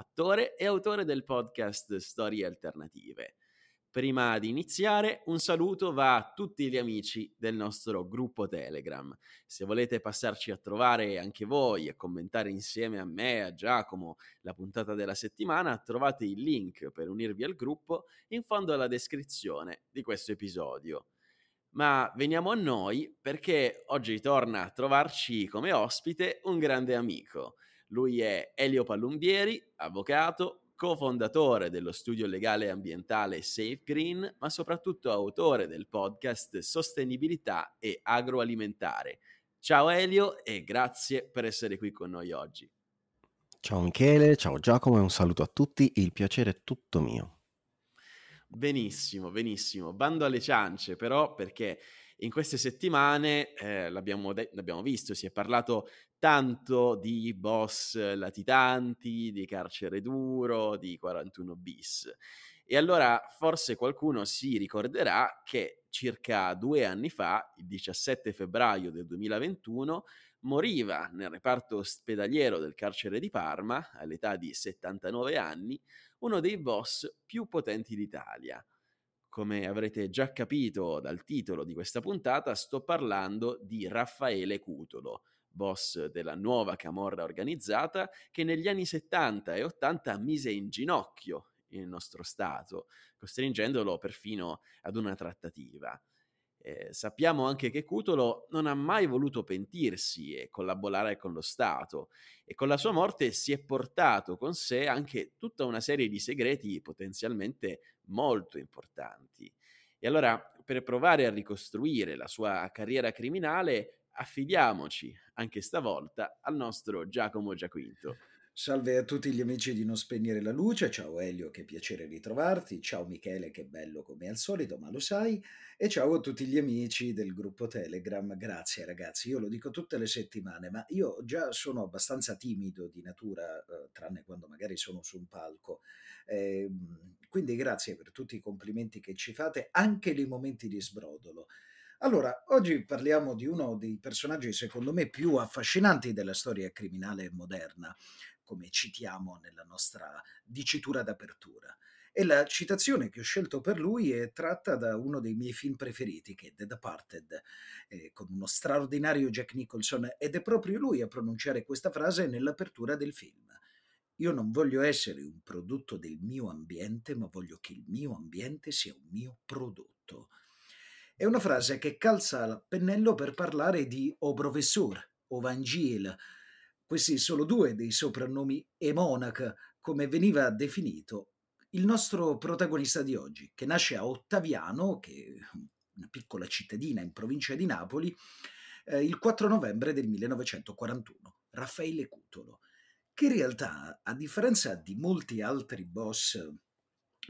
attore e autore del podcast Storie Alternative. Prima di iniziare, un saluto va a tutti gli amici del nostro gruppo Telegram. Se volete passarci a trovare anche voi e commentare insieme a me e a Giacomo la puntata della settimana, trovate il link per unirvi al gruppo in fondo alla descrizione di questo episodio. Ma veniamo a noi perché oggi torna a trovarci come ospite un grande amico. Lui è Elio Pallumbieri, avvocato, cofondatore dello studio legale ambientale Safe Green, ma soprattutto autore del podcast Sostenibilità e Agroalimentare. Ciao Elio e grazie per essere qui con noi oggi. Ciao Michele, ciao Giacomo e un saluto a tutti, il piacere è tutto mio. Benissimo, benissimo. Bando alle ciance però perché in queste settimane eh, l'abbiamo, de- l'abbiamo, visto, si è parlato tanto di boss latitanti, di carcere duro, di 41 bis. E allora forse qualcuno si ricorderà che circa due anni fa, il 17 febbraio del 2021, moriva nel reparto ospedaliero del carcere di Parma, all'età di 79 anni, uno dei boss più potenti d'Italia. Come avrete già capito dal titolo di questa puntata, sto parlando di Raffaele Cutolo, boss della nuova camorra organizzata che negli anni 70 e 80 mise in ginocchio il nostro Stato, costringendolo perfino ad una trattativa. Eh, sappiamo anche che Cutolo non ha mai voluto pentirsi e collaborare con lo Stato e con la sua morte si è portato con sé anche tutta una serie di segreti potenzialmente molto importanti. E allora, per provare a ricostruire la sua carriera criminale, affidiamoci anche stavolta al nostro Giacomo Giaquinto. Salve a tutti gli amici di Non Spegnere la Luce, ciao Elio, che piacere ritrovarti, ciao Michele, che bello come al solito, ma lo sai, e ciao a tutti gli amici del gruppo Telegram, grazie ragazzi, io lo dico tutte le settimane, ma io già sono abbastanza timido di natura, eh, tranne quando magari sono su un palco, eh, quindi grazie per tutti i complimenti che ci fate, anche nei momenti di sbrodolo. Allora, oggi parliamo di uno dei personaggi secondo me più affascinanti della storia criminale moderna, come citiamo nella nostra dicitura d'apertura. E la citazione che ho scelto per lui è tratta da uno dei miei film preferiti, che è The Departed, eh, con uno straordinario Jack Nicholson, ed è proprio lui a pronunciare questa frase nell'apertura del film. Io non voglio essere un prodotto del mio ambiente, ma voglio che il mio ambiente sia un mio prodotto. È una frase che calza al pennello per parlare di O Professor o Vangel. Questi sono due dei soprannomi Emonac, come veniva definito il nostro protagonista di oggi, che nasce a Ottaviano, che è una piccola cittadina in provincia di Napoli, eh, il 4 novembre del 1941, Raffaele Cutolo, che in realtà, a differenza di molti altri boss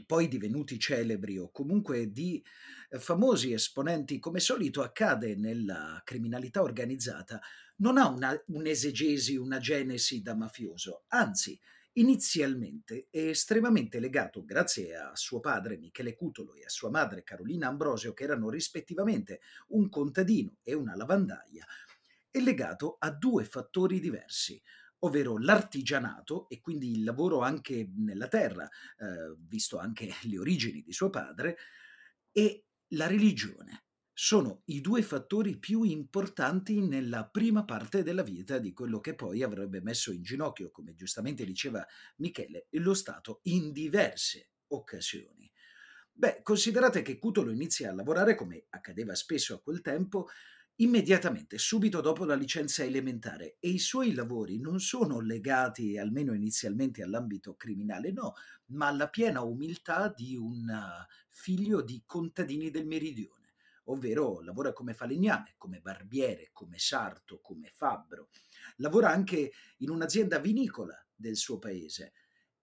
poi divenuti celebri o comunque di eh, famosi esponenti, come solito accade nella criminalità organizzata, non ha una, un'esegesi, una genesi da mafioso, anzi, inizialmente è estremamente legato, grazie a suo padre Michele Cutolo e a sua madre Carolina Ambrosio, che erano rispettivamente un contadino e una lavandaia, è legato a due fattori diversi ovvero l'artigianato e quindi il lavoro anche nella terra, eh, visto anche le origini di suo padre, e la religione. Sono i due fattori più importanti nella prima parte della vita di quello che poi avrebbe messo in ginocchio, come giustamente diceva Michele, lo Stato in diverse occasioni. Beh, considerate che Cutolo inizia a lavorare, come accadeva spesso a quel tempo, immediatamente, subito dopo la licenza elementare e i suoi lavori non sono legati, almeno inizialmente, all'ambito criminale, no, ma alla piena umiltà di un uh, figlio di contadini del meridione, ovvero lavora come falegname, come barbiere, come sarto, come fabbro. Lavora anche in un'azienda vinicola del suo paese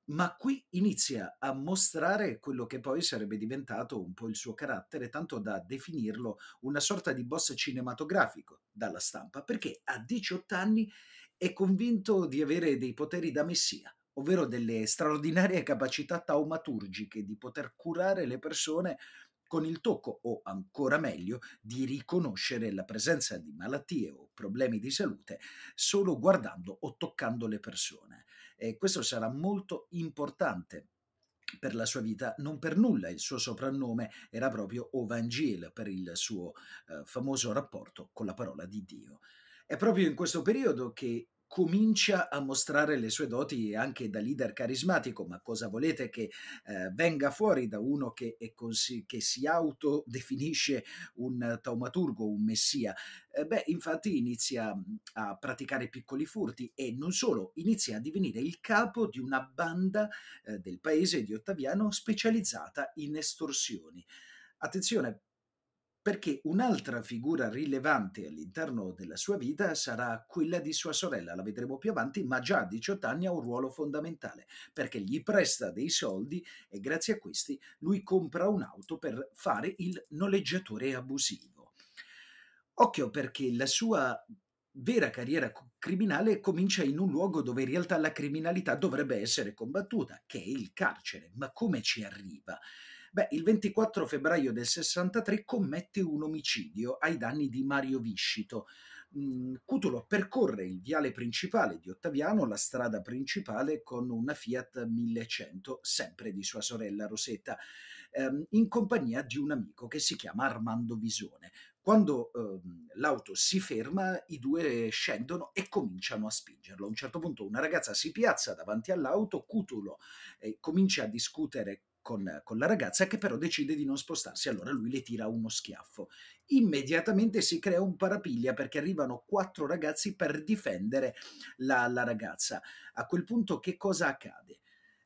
ma qui inizia a mostrare quello che poi sarebbe diventato un po' il suo carattere, tanto da definirlo una sorta di boss cinematografico dalla stampa, perché a 18 anni è convinto di avere dei poteri da messia, ovvero delle straordinarie capacità taumaturgiche di poter curare le persone con il tocco o ancora meglio di riconoscere la presenza di malattie o problemi di salute solo guardando o toccando le persone. E questo sarà molto importante per la sua vita, non per nulla il suo soprannome era proprio Ovangel per il suo eh, famoso rapporto con la parola di Dio. È proprio in questo periodo che comincia a mostrare le sue doti anche da leader carismatico, ma cosa volete che eh, venga fuori da uno che, consi- che, si autodefinisce un taumaturgo, un messia? Eh, beh, infatti inizia mm, a praticare piccoli furti e non solo, inizia a divenire il capo di una banda eh, del paese di Ottaviano specializzata in estorsioni. Attenzione, perché un'altra figura rilevante all'interno della sua vita sarà quella di sua sorella, la vedremo più avanti, ma già a 18 anni ha un ruolo fondamentale, perché gli presta dei soldi e grazie a questi lui compra un'auto per fare il noleggiatore abusivo. Occhio perché la sua vera carriera criminale comincia in un luogo dove in realtà la criminalità dovrebbe essere combattuta, che è il carcere. Ma come ci arriva? Beh, il 24 febbraio del 63 commette un omicidio ai danni di Mario Viscito. Mm, Cutulo percorre il viale principale di Ottaviano, la strada principale, con una Fiat 1100, sempre di sua sorella Rosetta, ehm, in compagnia di un amico che si chiama Armando Visone. Quando ehm, l'auto si ferma, i due scendono e cominciano a spingerlo. A un certo punto una ragazza si piazza davanti all'auto, Cutulo eh, comincia a discutere con, con, la ragazza che però decide di non spostarsi, allora lui le tira uno schiaffo. Immediatamente si crea un parapiglia perché arrivano quattro ragazzi per difendere la, la ragazza. A quel punto che cosa accade?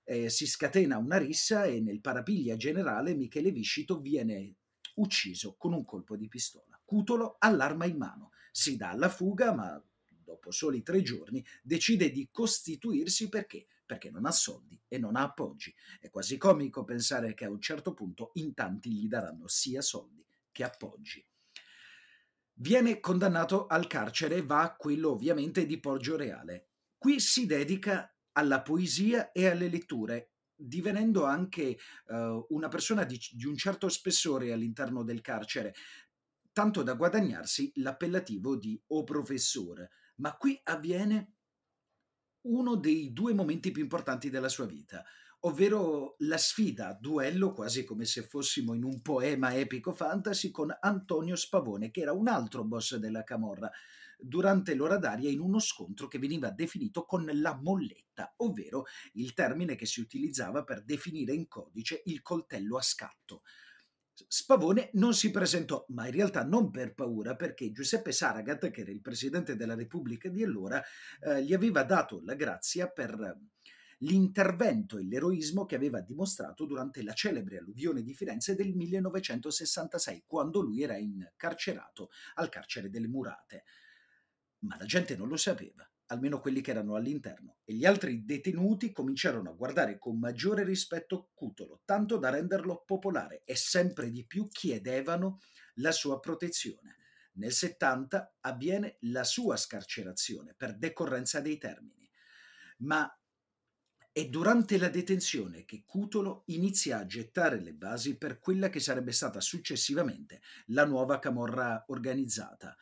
Eh, si scatena una rissa e nel parapiglia generale Michele Viscito viene ucciso con un colpo di pistola. Cutolo ha l'arma in mano, si dà alla fuga ma dopo soli tre giorni decide di costituirsi perché perché non ha soldi e non ha appoggi. È quasi comico pensare che a un certo punto in tanti gli daranno sia soldi che appoggi. Viene condannato al carcere e va a quello ovviamente di Poggio Reale. Qui si dedica alla poesia e alle letture, divenendo anche uh, una persona di, di un certo spessore all'interno del carcere, tanto da guadagnarsi l'appellativo di o professore. Ma qui avviene uno dei due momenti più importanti della sua vita, ovvero la sfida duello, quasi come se fossimo in un poema epico fantasy, con Antonio Spavone, che era un altro boss della Camorra, durante l'ora d'aria in uno scontro che veniva definito con la molletta, ovvero il termine che si utilizzava per definire in codice il coltello a scatto. Spavone non si presentò, ma in realtà non per paura, perché Giuseppe Saragat, che era il presidente della Repubblica di allora, eh, gli aveva dato la grazia per l'intervento e l'eroismo che aveva dimostrato durante la celebre alluvione di Firenze del 1966, quando lui era incarcerato al carcere delle Murate. Ma la gente non lo sapeva almeno quelli che erano all'interno, e gli altri detenuti cominciarono a guardare con maggiore rispetto Cutolo, tanto da renderlo popolare e sempre di più chiedevano la sua protezione. Nel 70 avviene la sua scarcerazione per decorrenza dei termini, ma è durante la detenzione che Cutolo inizia a gettare le basi per quella che sarebbe stata successivamente la nuova camorra organizzata,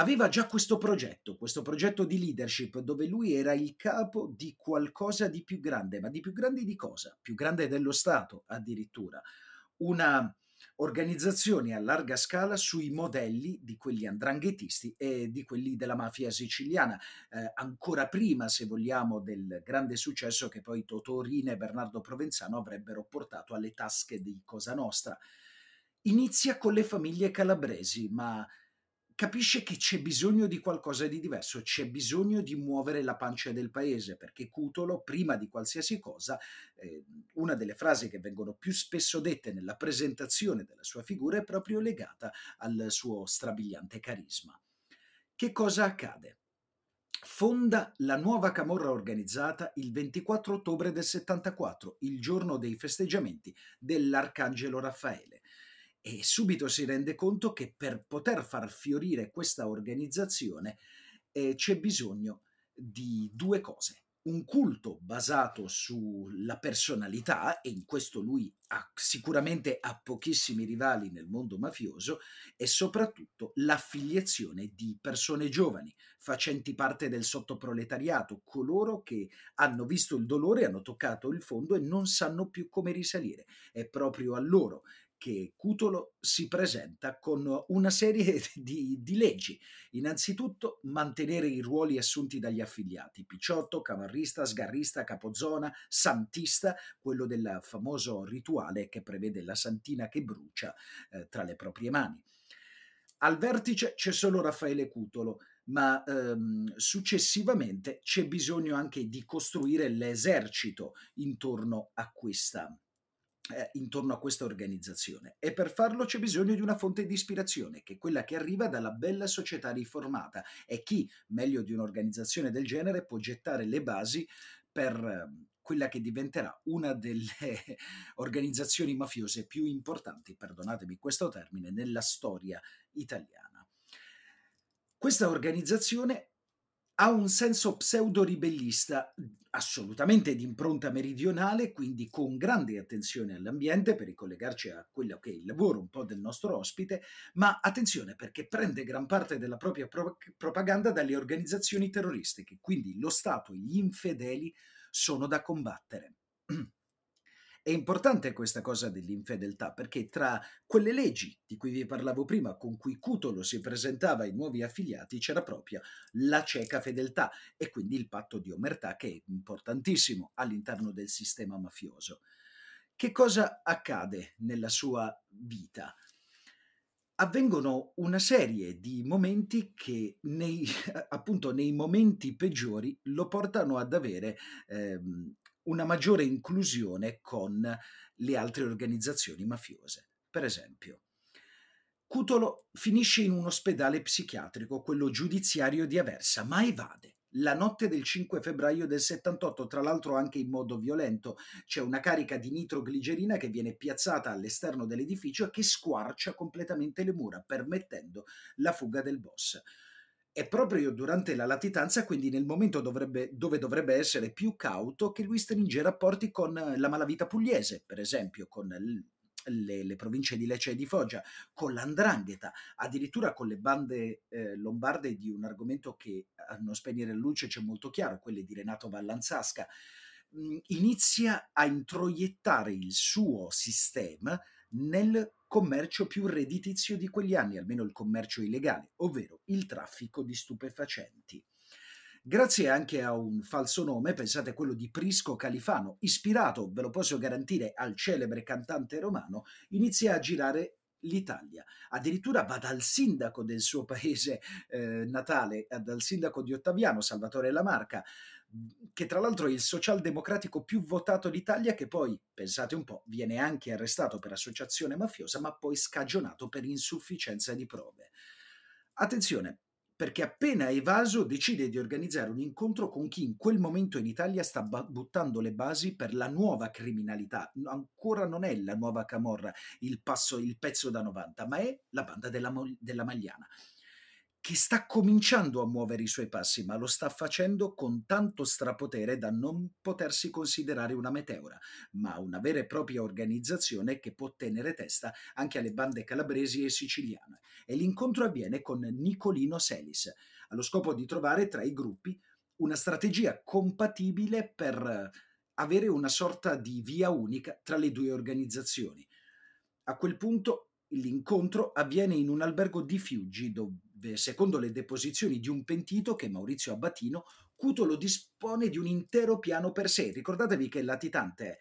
aveva già questo progetto, questo progetto di leadership dove lui era il capo di qualcosa di più grande, ma di più grande di cosa? Più grande dello Stato addirittura. Una organizzazione a larga scala sui modelli di quelli andranghetisti e di quelli della mafia siciliana, eh, ancora prima, se vogliamo, del grande successo che poi Totò Rina e Bernardo Provenzano avrebbero portato alle tasche di Cosa Nostra. Inizia con le famiglie calabresi, ma capisce che c'è bisogno di qualcosa di diverso, c'è bisogno di muovere la pancia del paese, perché Cutolo, prima di qualsiasi cosa, eh, una delle frasi che vengono più spesso dette nella presentazione della sua figura è proprio legata al suo strabiliante carisma. Che cosa accade? fonda la nuova camorra organizzata il 24 ottobre del 74, il giorno dei festeggiamenti dell'Arcangelo Raffaele. E subito si rende conto che per poter far fiorire questa organizzazione eh, c'è bisogno di due cose un culto basato sulla personalità, e in questo lui ha, sicuramente ha pochissimi rivali nel mondo mafioso, e soprattutto l'affiliazione di persone giovani, facenti parte del sottoproletariato, coloro che hanno visto il dolore, hanno toccato il fondo e non sanno più come risalire. È proprio a loro che Cutolo si presenta con una serie di, di, leggi. Innanzitutto mantenere i ruoli assunti dagli affiliati, picciotto, camarrista, sgarrista, capozona, santista, quello del famoso rituale che prevede la santina che brucia eh, tra le proprie mani. Al vertice c'è solo Raffaele Cutolo, ma ehm, successivamente c'è bisogno anche di costruire l'esercito intorno a questa eh, intorno a questa organizzazione e per farlo c'è bisogno di una fonte di ispirazione, che è quella che arriva dalla bella società riformata e chi, meglio di un'organizzazione del genere, può gettare le basi per ehm, quella che diventerà una delle organizzazioni mafiose più importanti, perdonatemi questo termine, nella storia italiana. Questa organizzazione ha un senso pseudo-ribellista assolutamente di impronta meridionale, quindi con grande attenzione all'ambiente per ricollegarci a quello che è il lavoro un po' del nostro ospite, ma attenzione perché prende gran parte della propria pro- propaganda dalle organizzazioni terroristiche, quindi lo Stato e gli infedeli sono da combattere. È importante questa cosa dell'infedeltà perché tra quelle leggi di cui vi parlavo prima, con cui Cutolo si presentava ai nuovi affiliati, c'era proprio la cieca fedeltà e quindi il patto di omertà che è importantissimo all'interno del sistema mafioso. Che cosa accade nella sua vita? avvengono una serie di momenti che nei, appunto nei momenti peggiori lo portano ad avere ehm, una maggiore inclusione con le altre organizzazioni mafiose. Per esempio, Cutolo finisce in un ospedale psichiatrico, quello giudiziario di Aversa, ma evade. La notte del 5 febbraio del 78, tra l'altro anche in modo violento, c'è una carica di nitroglicerina che viene piazzata all'esterno dell'edificio e che squarcia completamente le mura, permettendo la fuga del boss è proprio durante la latitanza, quindi nel momento dovrebbe, dove dovrebbe essere più cauto, che lui stringe rapporti con la malavita pugliese, per esempio, con le, le, province di Lecce e di Foggia, con l'andrangheta, addirittura con le bande eh, lombarde di un argomento che a non spegnere la luce c'è molto chiaro, quelle di Renato Vallanzasca, mh, inizia a introiettare il suo sistema nel commercio più redditizio di quegli anni, almeno il commercio illegale, ovvero il traffico di stupefacenti. Grazie anche a un falso nome, pensate a quello di Prisco Califano, ispirato, ve lo posso garantire, al celebre cantante romano, inizia a girare l'Italia. Addirittura va dal sindaco del suo paese eh, natale, dal sindaco di Ottaviano, Salvatore Lamarca, che tra l'altro è il socialdemocratico più votato d'Italia, che poi, pensate un po', viene anche arrestato per associazione mafiosa, ma poi scagionato per insufficienza di prove. Attenzione, perché appena evaso decide di organizzare un incontro con chi in quel momento in Italia sta buttando le basi per la nuova criminalità. Ancora non è la nuova Camorra il, passo, il pezzo da 90, ma è la banda della, della Magliana che sta cominciando a muovere i suoi passi, ma lo sta facendo con tanto strapotere da non potersi considerare una meteora, ma una vera e propria organizzazione che può tenere testa anche alle bande calabresi e siciliane. E l'incontro avviene con Nicolino Selis, allo scopo di trovare tra i gruppi una strategia compatibile per avere una sorta di via unica tra le due organizzazioni. A quel punto l'incontro avviene in un albergo di Fiuggi, dove secondo le deposizioni di un pentito che Maurizio Abbatino, Cutolo dispone di un intero piano per sé. Ricordatevi che latitante è.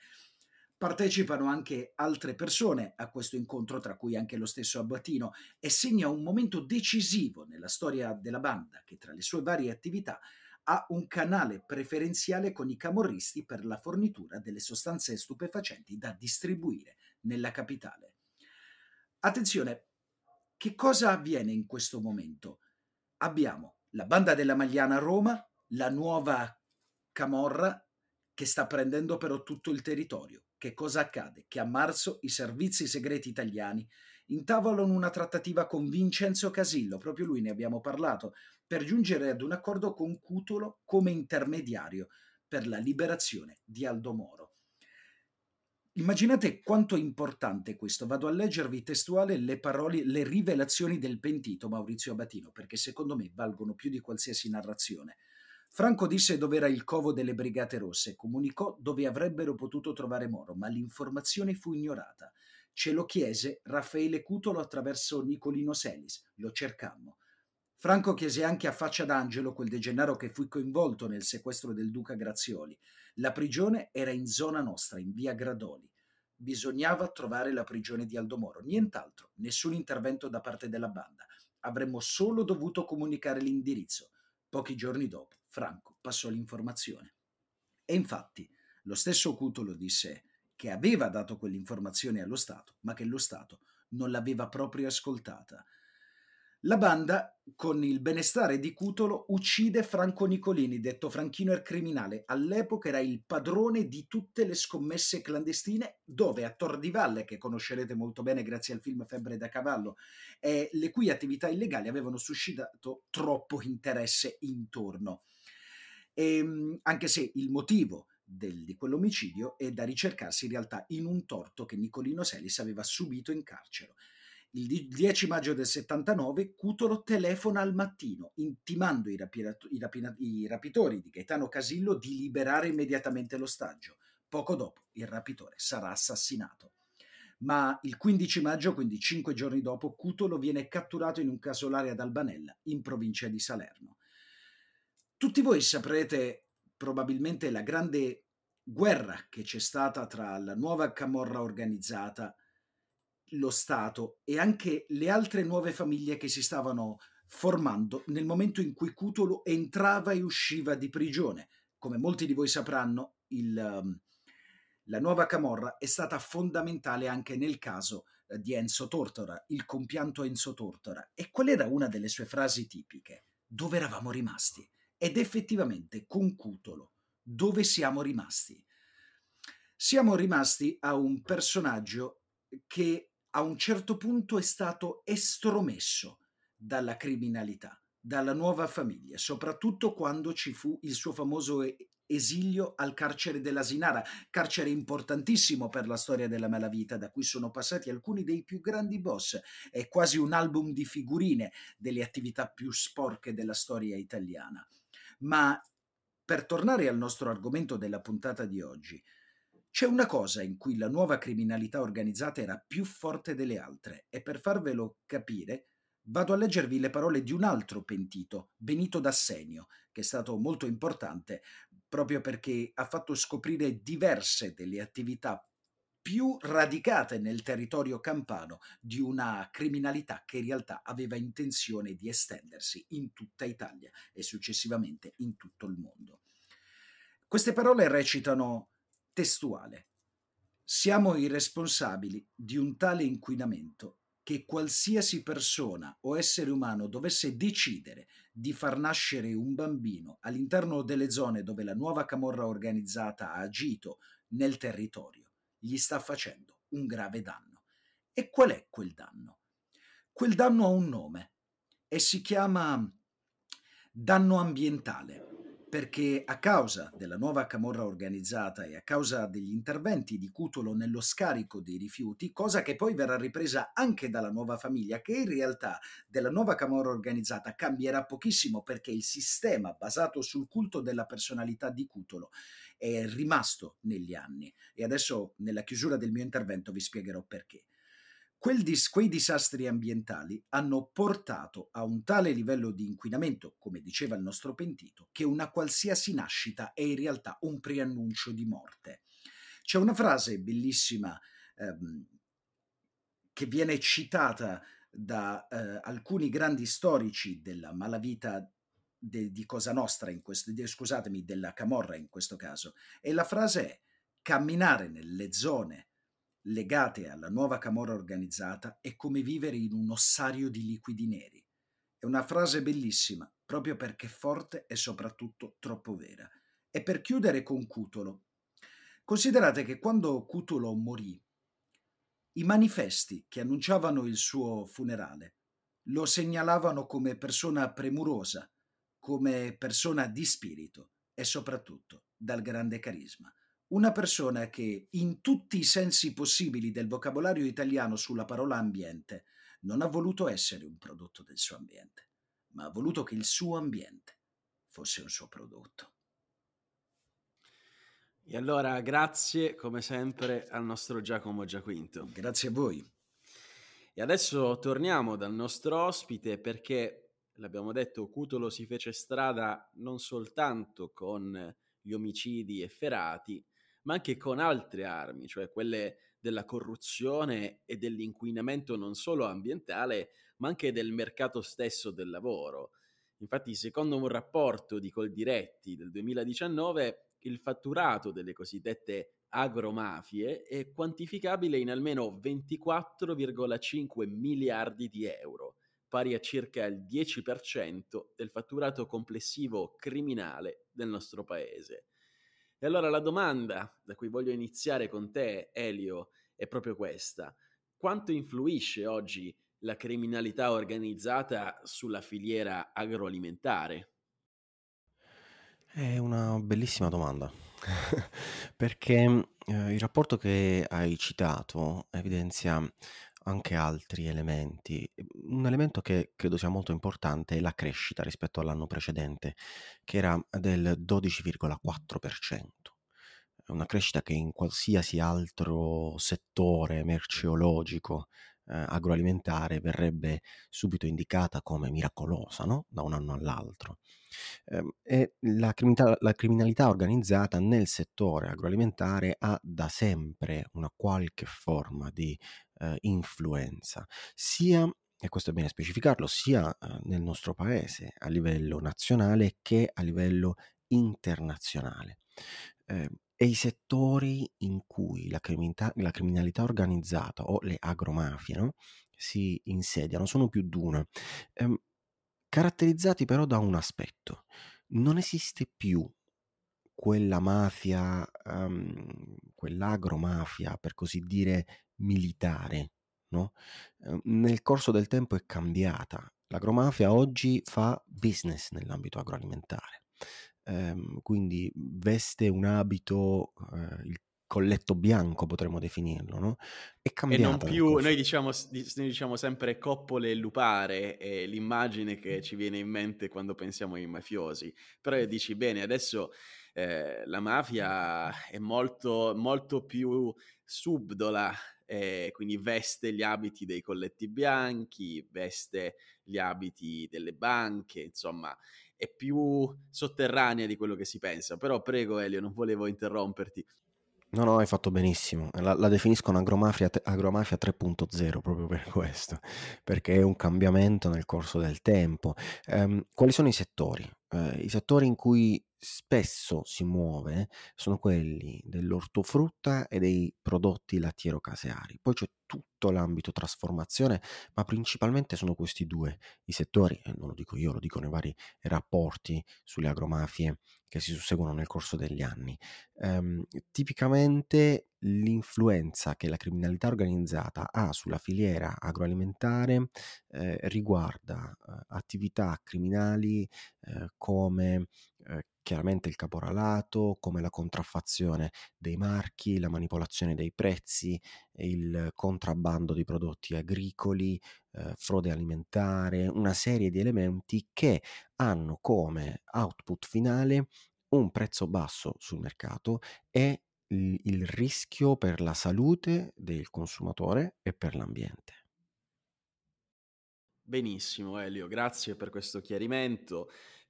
Partecipano anche altre persone a questo incontro, tra cui anche lo stesso Abbatino, e segna un momento decisivo nella storia della banda che tra le sue varie attività ha un canale preferenziale con i camorristi per la fornitura delle sostanze stupefacenti da distribuire nella capitale. Attenzione, che cosa avviene in questo momento? Abbiamo La banda della Magliana a Roma, la nuova camorra che sta prendendo però tutto il territorio. Che cosa accade? Che a marzo i servizi segreti italiani intavolano una trattativa con Vincenzo Casillo, proprio lui ne abbiamo parlato, per giungere ad un accordo con Cutolo come intermediario per la liberazione di Aldo Moro. Immaginate quanto è importante questo. Vado a leggervi testuale le parole, le rivelazioni del pentito Maurizio Abatino, perché secondo me valgono più di qualsiasi narrazione. Franco disse dove era il covo delle Brigate Rosse, comunicò dove avrebbero potuto trovare Moro, ma l'informazione fu ignorata. Ce lo chiese Raffaele Cutolo attraverso Nicolino Selis, lo cercammo. Franco chiese anche a Faccia d'Angelo, quel De Gennaro che fu coinvolto nel sequestro del duca Grazioli. La prigione era in zona nostra, in via Gradoli. Bisognava trovare la prigione di Aldomoro, nient'altro, nessun intervento da parte della banda. Avremmo solo dovuto comunicare l'indirizzo. Pochi giorni dopo, Franco passò l'informazione. E infatti, lo stesso Cutolo disse che aveva dato quell'informazione allo Stato, ma che lo Stato non l'aveva proprio ascoltata. La banda, con il benestare di Cutolo, uccide Franco Nicolini, detto Franchino il criminale. All'epoca era il padrone di tutte le scommesse clandestine, dove a Tor di Valle, che conoscerete molto bene grazie al film Febbre da cavallo, eh, le cui attività illegali avevano suscitato troppo interesse intorno. E, ehm, anche se il motivo del, di quell'omicidio è da ricercarsi in realtà in un torto che Nicolino Selis aveva subito in carcere. Il 10 maggio del 79 Cutolo telefona al mattino intimando i, rapinato- i, rapina- i rapitori di Gaetano Casillo di liberare immediatamente l'ostaggio. Poco dopo il rapitore sarà assassinato. Ma il 15 maggio, quindi cinque giorni dopo, Cutolo viene catturato in un casolare ad Albanella, in provincia di Salerno. Tutti voi saprete probabilmente la grande guerra che c'è stata tra la nuova camorra organizzata lo Stato e anche le altre nuove famiglie che si stavano formando nel momento in cui Cutolo entrava e usciva di prigione. Come molti di voi sapranno, il, um, la nuova Camorra è stata fondamentale anche nel caso eh, di Enzo Tortora, il compianto Enzo Tortora. E qual era una delle sue frasi tipiche? Dove eravamo rimasti? Ed effettivamente con Cutolo, dove siamo rimasti? Siamo rimasti a un personaggio che a un certo punto è stato estromesso dalla criminalità, dalla nuova famiglia, soprattutto quando ci fu il suo famoso esilio al carcere dell'Asinara, carcere importantissimo per la storia della malavita, da cui sono passati alcuni dei più grandi boss. È quasi un album di figurine delle attività più sporche della storia italiana. Ma per tornare al nostro argomento della puntata di oggi, c'è una cosa in cui la nuova criminalità organizzata era più forte delle altre e per farvelo capire vado a leggervi le parole di un altro pentito, Benito D'Assenio, che è stato molto importante proprio perché ha fatto scoprire diverse delle attività più radicate nel territorio campano di una criminalità che in realtà aveva intenzione di estendersi in tutta Italia e successivamente in tutto il mondo. Queste parole recitano testuale. Siamo i responsabili di un tale inquinamento che qualsiasi persona o essere umano dovesse decidere di far nascere un bambino all'interno delle zone dove la nuova camorra organizzata ha agito nel territorio, gli sta facendo un grave danno. E qual è quel danno? Quel danno ha un nome e si chiama danno ambientale perché a causa della nuova camorra organizzata e a causa degli interventi di Cutolo nello scarico dei rifiuti, cosa che poi verrà ripresa anche dalla nuova famiglia, che in realtà della nuova camorra organizzata cambierà pochissimo perché il sistema basato sul culto della personalità di Cutolo è rimasto negli anni e adesso nella chiusura del mio intervento vi spiegherò perché. Dis- quei disastri ambientali hanno portato a un tale livello di inquinamento, come diceva il nostro pentito, che una qualsiasi nascita è in realtà un preannuncio di morte. C'è una frase bellissima ehm, che viene citata da eh, alcuni grandi storici della malavita de, di Cosa Nostra, in questo, de, scusatemi, della Camorra in questo caso, e la frase è camminare nelle zone legate alla nuova camorra organizzata è come vivere in un ossario di liquidi neri. È una frase bellissima, proprio perché forte e soprattutto troppo vera. E per chiudere con Cutolo, considerate che quando Cutolo morì, i manifesti che annunciavano il suo funerale lo segnalavano come persona premurosa, come persona di spirito e soprattutto dal grande carisma. Una persona che in tutti i sensi possibili del vocabolario italiano sulla parola ambiente non ha voluto essere un prodotto del suo ambiente, ma ha voluto che il suo ambiente fosse un suo prodotto. E allora grazie come sempre al nostro Giacomo Giaquinto. Grazie a voi. E adesso torniamo dal nostro ospite perché, l'abbiamo detto, Cutolo si fece strada non soltanto con gli omicidi efferati, ma anche con altre armi, cioè quelle della corruzione e dell'inquinamento non solo ambientale, ma anche del mercato stesso del lavoro. Infatti, secondo un rapporto di Coldiretti del 2019, il fatturato delle cosiddette agromafie è quantificabile in almeno 24,5 miliardi di euro, pari a circa il 10% del fatturato complessivo criminale del nostro paese. E allora la domanda da cui voglio iniziare con te, Elio, è proprio questa. Quanto influisce oggi la criminalità organizzata sulla filiera agroalimentare? È una bellissima domanda, perché eh, il rapporto che hai citato evidenzia anche altri elementi. Un elemento che credo sia molto importante è la crescita rispetto all'anno precedente, che era del 12,4%. Una crescita che in qualsiasi altro settore merceologico, eh, agroalimentare verrebbe subito indicata come miracolosa, no? Da un anno all'altro. Eh, e la criminalità, la criminalità organizzata nel settore agroalimentare ha da sempre una qualche forma di eh, influenza, sia e questo è bene specificarlo, sia eh, nel nostro paese a livello nazionale che a livello internazionale. Eh, e i settori in cui la criminalità, la criminalità organizzata o le agromafie no, si insediano sono più d'una, ehm, caratterizzati però da un aspetto. Non esiste più quella mafia, um, quell'agromafia, per così dire, militare, no? Ehm, nel corso del tempo è cambiata. L'agromafia oggi fa business nell'ambito agroalimentare, ehm, quindi veste un abito, eh, il colletto bianco potremmo definirlo, no? È cambiata. E non più, noi diciamo, noi diciamo, sempre coppole e lupare, è l'immagine che ci viene in mente quando pensiamo ai mafiosi, però dici bene, adesso eh, la mafia è molto, molto più subdola, eh, quindi veste gli abiti dei colletti bianchi, veste gli abiti delle banche, insomma, è più sotterranea di quello che si pensa. Però prego Elio, non volevo interromperti. No, no, hai fatto benissimo. La, la definiscono agromafia, agromafia 3.0 proprio per questo, perché è un cambiamento nel corso del tempo. Um, quali sono i settori? Uh, I settori in cui spesso si muove sono quelli dell'ortofrutta e dei prodotti lattiero-caseari. Poi c'è tutto l'ambito trasformazione, ma principalmente sono questi due i settori, e non lo dico io, lo dicono i vari rapporti sulle agromafie che si susseguono nel corso degli anni. Um, tipicamente l'influenza che la criminalità organizzata ha sulla filiera agroalimentare eh, riguarda eh, attività criminali eh, come eh, chiaramente il caporalato, come la contraffazione dei marchi, la manipolazione dei prezzi, il contrabbando di prodotti agricoli, eh, frode alimentare, una serie di elementi che hanno come output finale un prezzo basso sul mercato e il, il rischio per la salute del consumatore e per l'ambiente. Benissimo Elio, grazie per questo chiarimento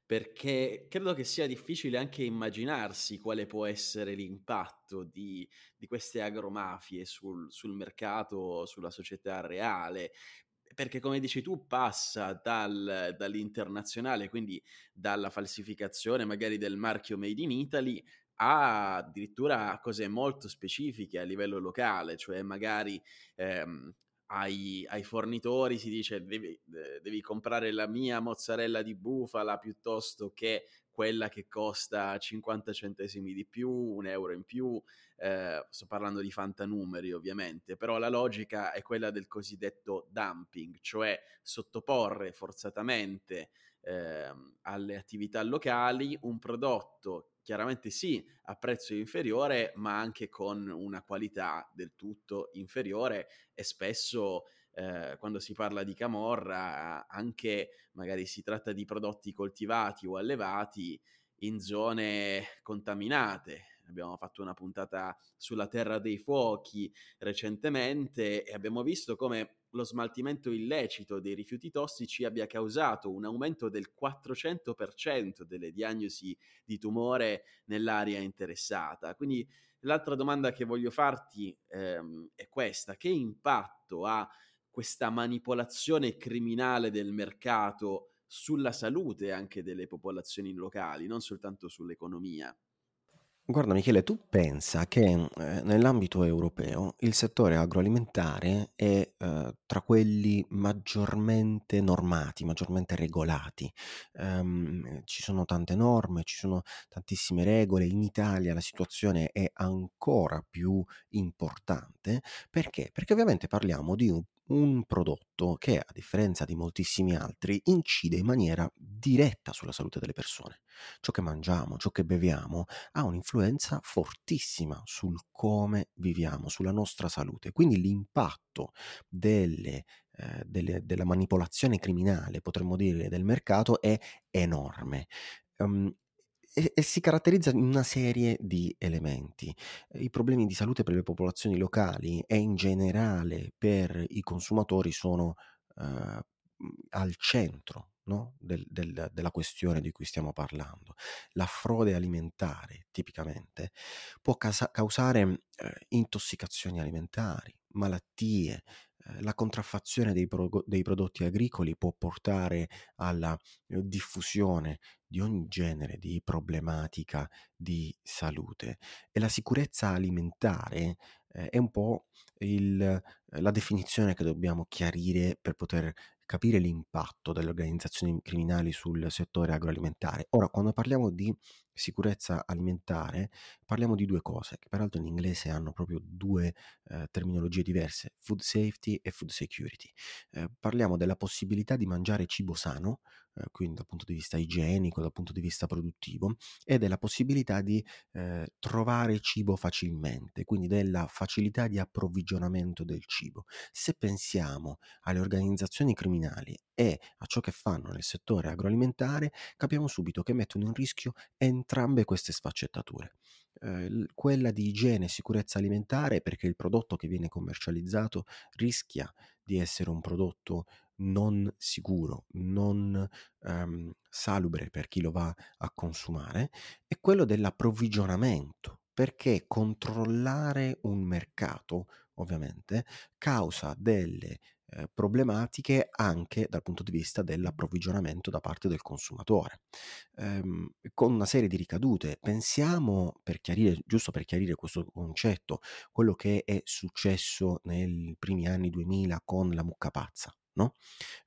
perché credo che sia difficile anche immaginarsi quale può essere l'impatto di, di queste agromafie sul, sul mercato, sulla società reale, perché come dici tu passa dal, dall'internazionale, quindi dalla falsificazione magari del marchio Made in Italy a addirittura cose molto specifiche a livello locale, cioè magari ehm, ai, ai, fornitori si dice devi, devi, comprare la mia mozzarella di bufala piuttosto che quella che costa 50 centesimi di più, un euro in più, eh, sto parlando di fantanumeri ovviamente, però la logica è quella del cosiddetto dumping, cioè sottoporre forzatamente eh, alle attività locali un prodotto chiaramente sì a prezzo inferiore, ma anche con una qualità del tutto inferiore e spesso eh, quando si parla di camorra anche magari si tratta di prodotti coltivati o allevati in zone contaminate. Abbiamo fatto una puntata sulla Terra dei Fuochi recentemente e abbiamo visto come lo smaltimento illecito dei rifiuti tossici abbia causato un aumento del 400% delle diagnosi di tumore nell'area interessata. Quindi l'altra domanda che voglio farti ehm, è questa, che impatto ha questa manipolazione criminale del mercato sulla salute anche delle popolazioni locali, non soltanto sull'economia? Guarda Michele, tu pensa che eh, nell'ambito europeo il settore agroalimentare è eh, tra quelli maggiormente normati, maggiormente regolati. Um, ci sono tante norme, ci sono tantissime regole. In Italia la situazione è ancora più importante perché? Perché ovviamente parliamo di un un prodotto che, a differenza di moltissimi altri, incide in maniera diretta sulla salute delle persone. Ciò che mangiamo, ciò che beviamo, ha un'influenza fortissima sul come viviamo, sulla nostra salute. Quindi l'impatto delle, eh, delle, della manipolazione criminale, potremmo dire, del mercato è enorme. Um, e, e, si caratterizza in una serie di elementi. I problemi di salute per le popolazioni locali e in generale per i consumatori sono eh, al centro no? del, del, della questione di cui stiamo parlando. La frode alimentare, tipicamente, può casa- causare eh, intossicazioni alimentari, malattie, la contraffazione dei, pro- dei, prodotti agricoli può portare alla eh, diffusione di ogni genere di problematica di salute. E la sicurezza alimentare eh, è un po' il, eh, la definizione che dobbiamo chiarire per poter capire l'impatto delle organizzazioni criminali sul settore agroalimentare. Ora, quando parliamo di sicurezza alimentare, parliamo di due cose, che peraltro in inglese hanno proprio due eh, terminologie diverse, food safety e food security. Eh, parliamo della possibilità di mangiare cibo sano, eh, quindi dal punto di vista igienico, dal punto di vista produttivo, e della possibilità di eh, trovare cibo facilmente, quindi della facilità di approvvigionamento del cibo. Se pensiamo alle organizzazioni criminali e a ciò che fanno nel settore agroalimentare, capiamo subito che mettono in rischio entrambe queste sfaccettature. Eh, quella di igiene e sicurezza alimentare perché il prodotto che viene commercializzato rischia di essere un prodotto non sicuro, non ehm, salubre per chi lo va a consumare, è quello dell'approvvigionamento, perché controllare un mercato, ovviamente, causa delle eh, problematiche anche dal punto di vista dell'approvvigionamento da parte del consumatore, ehm, con una serie di ricadute. Pensiamo, per chiarire, giusto per chiarire questo concetto, quello che è successo nei primi anni 2000 con la mucca pazza no?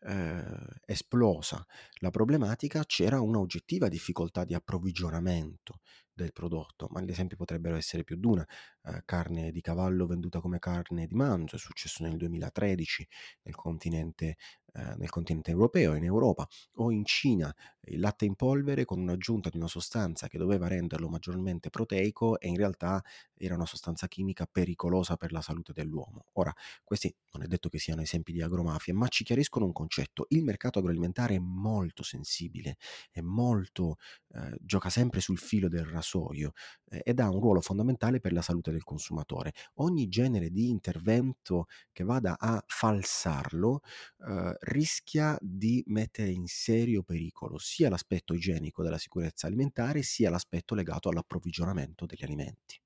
eh, esplosa la problematica, c'era un'oggettiva difficoltà di approvvigionamento del prodotto, ma gli esempi potrebbero essere più di una. Eh, carne di cavallo venduta come carne di manzo, è successo nel 2013 nel continente, eh, nel continente europeo, in Europa, o in Cina il latte in polvere con un'aggiunta di una sostanza che doveva renderlo maggiormente proteico e in realtà era una sostanza chimica pericolosa per la salute dell'uomo. Ora, questi non è detto che siano esempi di agromafia, ma ci chiariscono un concetto. Il mercato agroalimentare è molto sensibile, è molto, eh, gioca sempre sul filo del rasoio eh, ed ha un ruolo fondamentale per la salute del consumatore. Ogni genere di intervento che vada a falsarlo eh, rischia di mettere in serio pericolo sia l'aspetto igienico della sicurezza alimentare sia l'aspetto legato all'approvvigionamento degli alimenti.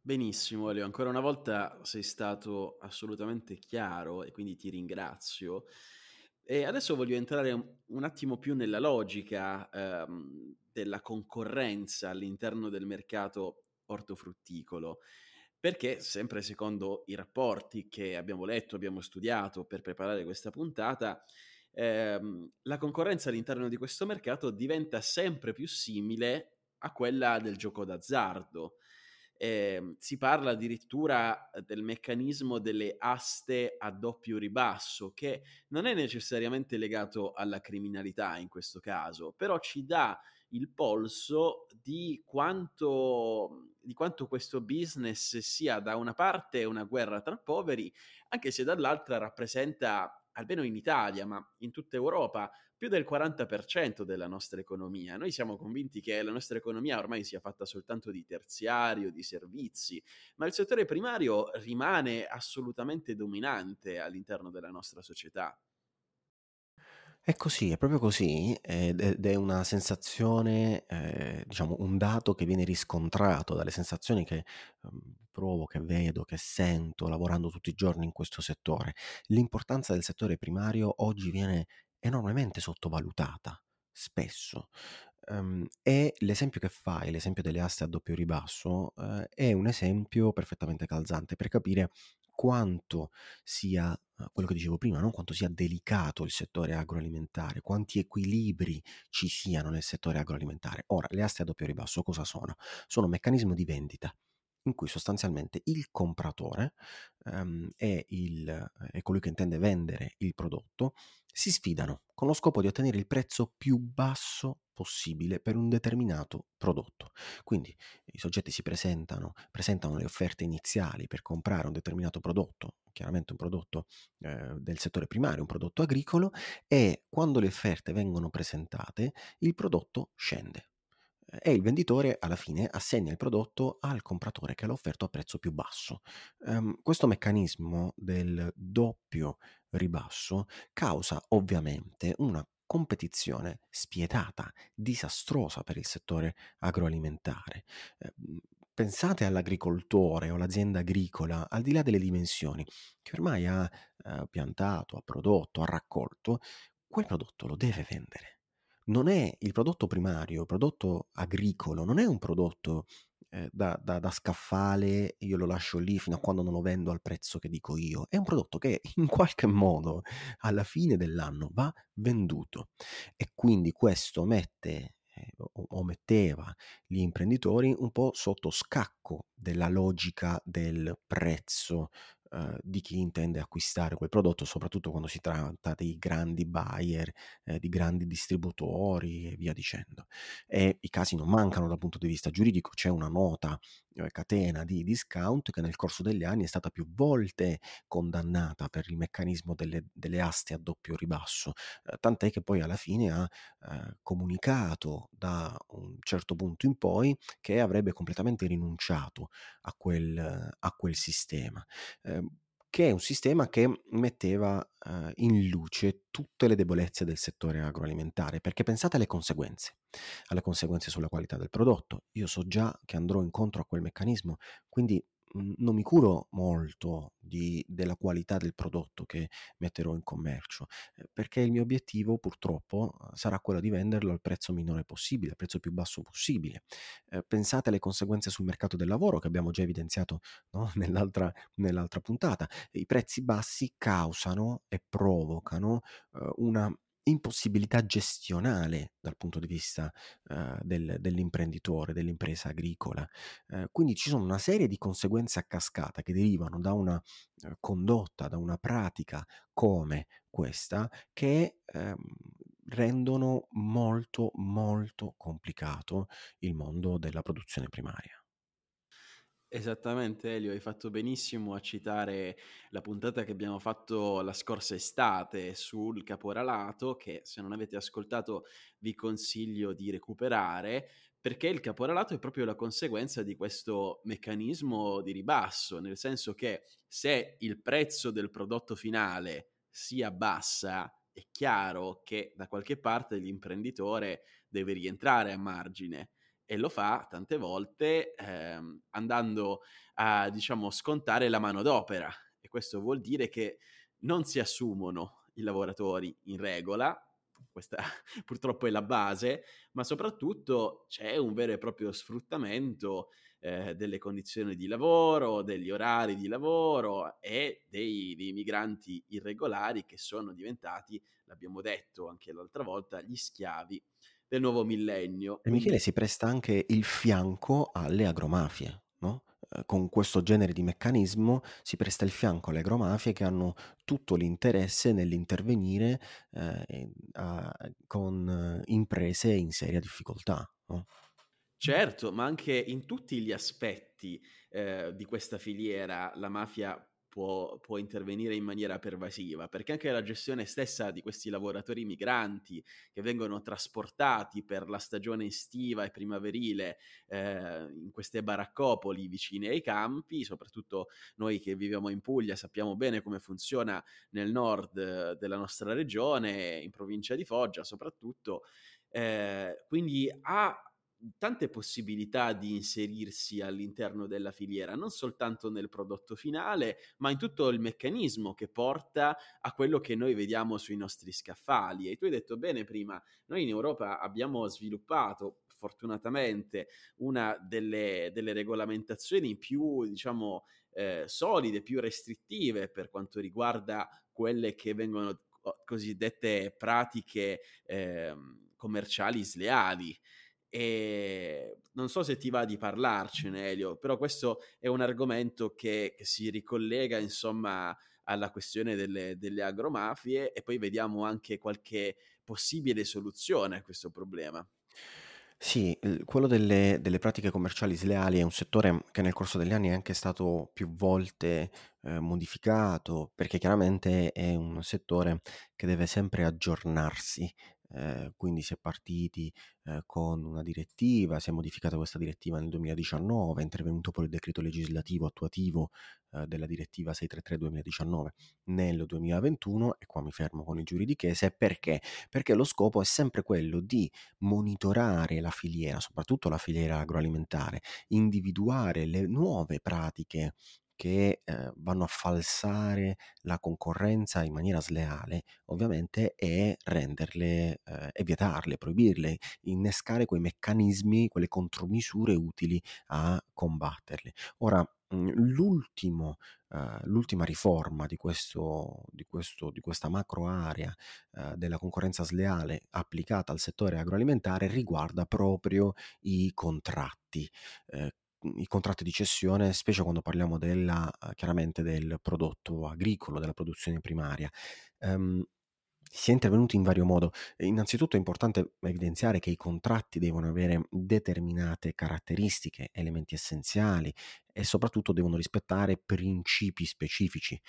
Benissimo, Elio, ancora una volta sei stato assolutamente chiaro e quindi ti ringrazio. E adesso voglio entrare un, attimo più nella logica ehm, della concorrenza all'interno del mercato ortofrutticolo, perché sempre secondo i rapporti che abbiamo letto, abbiamo studiato per preparare questa puntata, ehm, la concorrenza all'interno di questo mercato diventa sempre più simile a quella del gioco d'azzardo. Eh, si parla addirittura del meccanismo delle aste a doppio ribasso, che non è necessariamente legato alla criminalità in questo caso, però ci dà il polso di quanto, di quanto questo business sia da una parte una guerra tra poveri, anche se dall'altra rappresenta almeno in Italia, ma in tutta Europa, più del 40% della nostra economia. Noi siamo convinti che la nostra economia ormai sia fatta soltanto di terziario, di servizi, ma il settore primario rimane assolutamente dominante all'interno della nostra società. È così, è proprio così, ed è una sensazione, ehm, diciamo un dato che viene riscontrato dalle sensazioni che, uhm, provo, che vedo, che sento lavorando tutti i giorni in questo settore. L'importanza del settore primario oggi viene enormemente sottovalutata, spesso. Uhm, e l'esempio che fai, l'esempio delle aste a doppio ribasso, uhm, è un esempio perfettamente calzante per capire quanto sia, uhm, quello che dicevo prima, no, quanto sia delicato il settore agroalimentare, quanti equilibri ci siano nel settore agroalimentare. Ora, le aste a doppio ribasso cosa sono? Sono un meccanismo di vendita in cui sostanzialmente il compratore, ehm, e il e colui che intende vendere il prodotto si sfidano con lo scopo di ottenere il prezzo più basso possibile per un determinato prodotto. Quindi i soggetti si presentano presentano le offerte iniziali per comprare un determinato prodotto, chiaramente un prodotto, ehm, del settore primario, un prodotto agricolo, e quando le offerte vengono presentate il prodotto scende e il venditore alla fine assegna il prodotto al compratore che l'ha offerto a prezzo più basso. Ehm, questo meccanismo del doppio ribasso causa ovviamente una competizione spietata, disastrosa per il settore agroalimentare. Ehm, pensate all'agricoltore o all'azienda agricola, al di là delle dimensioni, che ormai ha, ehm, piantato, ha prodotto, ha raccolto, quel prodotto lo deve vendere non è il prodotto primario, il prodotto agricolo, non è un prodotto eh, da, da, da, scaffale, io lo lascio lì fino a quando non lo vendo al prezzo che dico io. È un prodotto che in qualche modo alla fine dell'anno va venduto e quindi questo mette eh, o metteva gli imprenditori un po' sotto scacco della logica del prezzo eh, di chi intende acquistare quel prodotto, soprattutto quando si tratta di grandi buyer, eh, di grandi distributori e via dicendo. E i casi non mancano dal punto di vista giuridico, c'è una nota catena di discount che nel corso degli anni è stata più volte condannata per il meccanismo delle, delle aste a doppio ribasso, eh, tant'è che poi alla fine ha eh, comunicato da un certo punto in poi che avrebbe completamente rinunciato a quel, a quel sistema. Eh, che è un sistema che metteva eh, in luce tutte le debolezze del settore agroalimentare, perché pensate alle conseguenze, alle conseguenze sulla qualità del prodotto. Io so già che andrò incontro a quel meccanismo, quindi non mi curo molto di della qualità del prodotto che metterò in commercio, ehm, perché il mio obiettivo purtroppo uhm, sarà quello di venderlo al prezzo minore possibile, al prezzo più basso possibile. Ehm, pensate alle conseguenze sul mercato del lavoro che abbiamo già evidenziato, no, nell'altra nell'altra puntata. I prezzi bassi causano e provocano, uhm, una impossibilità gestionale dal punto di vista uh, del, dell'imprenditore, dell'impresa agricola. Uh, quindi ci sono una serie di conseguenze a cascata che derivano da una uh, condotta, da una pratica come questa, che um, rendono molto molto complicato il mondo della produzione primaria. Esattamente Elio, hai fatto benissimo a citare la puntata che abbiamo fatto la scorsa estate sul caporalato, che se non avete ascoltato vi consiglio di recuperare, perché il caporalato è proprio la conseguenza di questo meccanismo di ribasso, nel senso che se il prezzo del prodotto finale si abbassa, è chiaro che da qualche parte l'imprenditore deve rientrare a margine e lo fa tante volte ehm, andando a, diciamo, scontare la manodopera e questo vuol dire che non si assumono i lavoratori in regola, questa purtroppo è la base, ma soprattutto c'è un vero e proprio sfruttamento eh, delle condizioni di lavoro, degli orari di lavoro e dei, dei migranti irregolari che sono diventati, l'abbiamo detto anche l'altra volta, gli schiavi del nuovo millennio. E Michele si presta anche il fianco alle agromafie, no? Eh, con questo genere di meccanismo si presta il fianco alle agromafie che hanno tutto l'interesse nell'intervenire eh, a, con imprese in seria difficoltà. No? Certo, ma anche in tutti gli aspetti eh, di questa filiera la mafia può, può, intervenire in maniera pervasiva, perché anche la gestione stessa di questi lavoratori migranti che vengono trasportati per la stagione estiva e primaverile eh, in queste baraccopoli vicine ai campi, soprattutto noi che viviamo in Puglia sappiamo bene come funziona nel nord eh, della nostra regione, in provincia di Foggia soprattutto, eh, quindi ha tante possibilità di inserirsi all'interno della filiera, non soltanto nel prodotto finale, ma in tutto il meccanismo che porta a quello che noi vediamo sui nostri scaffali. E tu hai detto bene prima, noi in Europa abbiamo sviluppato fortunatamente una delle, delle regolamentazioni più, diciamo, eh, solide, più restrittive per quanto riguarda quelle che vengono cosiddette pratiche eh, commerciali sleali. E non so se ti va di parlarcene, Elio, però questo è un argomento che, che si ricollega, insomma, alla questione delle, delle, agromafie e poi vediamo anche qualche possibile soluzione a questo problema. Sì, quello delle, delle pratiche commerciali sleali è un settore che nel corso degli anni è anche stato più volte eh, modificato, perché chiaramente è un settore che deve sempre aggiornarsi eh, quindi si è partiti eh, con una direttiva, si è modificata questa direttiva nel 2019, è intervenuto poi il decreto legislativo attuativo eh, della direttiva 633-2019 nel 2021 e qua mi fermo con il giuridichese perché? Perché lo scopo è sempre quello di monitorare la filiera, soprattutto la filiera agroalimentare, individuare le nuove pratiche che eh, vanno a falsare la concorrenza in maniera sleale, ovviamente, e renderle eh, e vietarle, proibirle, innescare quei meccanismi, quelle contromisure utili a combatterle. Ora, mhmm, l'ultimo, uh, l'ultima riforma di, questo, di, questo, di questa macro area uh, della concorrenza sleale applicata al settore agroalimentare riguarda proprio i contratti. Uh, i contratti di cessione, specie quando parliamo della, chiaramente del prodotto agricolo, della produzione primaria. Um, si è intervenuti in vario modo. Innanzitutto è importante evidenziare che i contratti devono avere determinate caratteristiche, elementi essenziali e soprattutto devono rispettare principi specifici.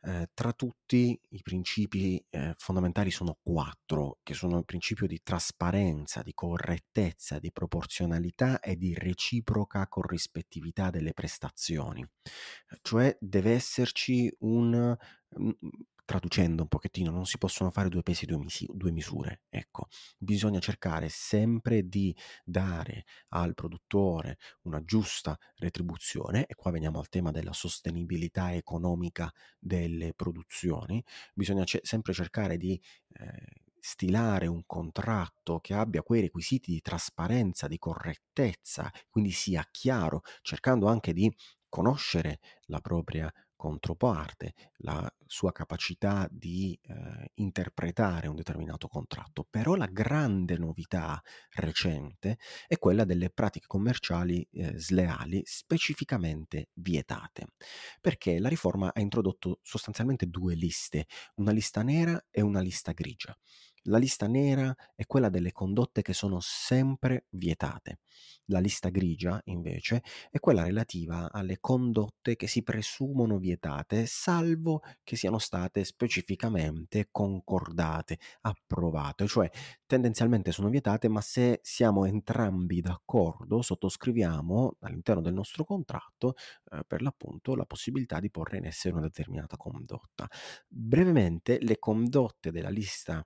Eh, tra tutti i principi eh, fondamentali sono quattro, che sono il principio di trasparenza, di correttezza, di proporzionalità e di reciproca corrispettività delle prestazioni. Cioè deve esserci un traducendo un pochettino, non si possono fare due pesi e due, misi- due misure. Ecco, bisogna cercare sempre di dare al produttore una giusta retribuzione, e qua veniamo al tema della sostenibilità economica delle produzioni, bisogna ce- sempre cercare di eh, stilare un contratto che abbia quei requisiti di trasparenza, di correttezza, quindi sia chiaro, cercando anche di conoscere la propria controparte, la sua capacità di eh, interpretare un determinato contratto. Però la grande novità recente è quella delle pratiche commerciali eh, sleali specificamente vietate, perché la riforma ha introdotto sostanzialmente due liste, una lista nera e una lista grigia. La lista nera è quella delle condotte che sono sempre vietate. La lista grigia, invece, è quella relativa alle condotte che si presumono vietate, salvo che siano state specificamente concordate, approvate, cioè tendenzialmente sono vietate, ma se siamo entrambi d'accordo, sottoscriviamo all'interno del nostro contratto, eh, per l'appunto, la possibilità di porre in essere una determinata condotta. Brevemente, le condotte della lista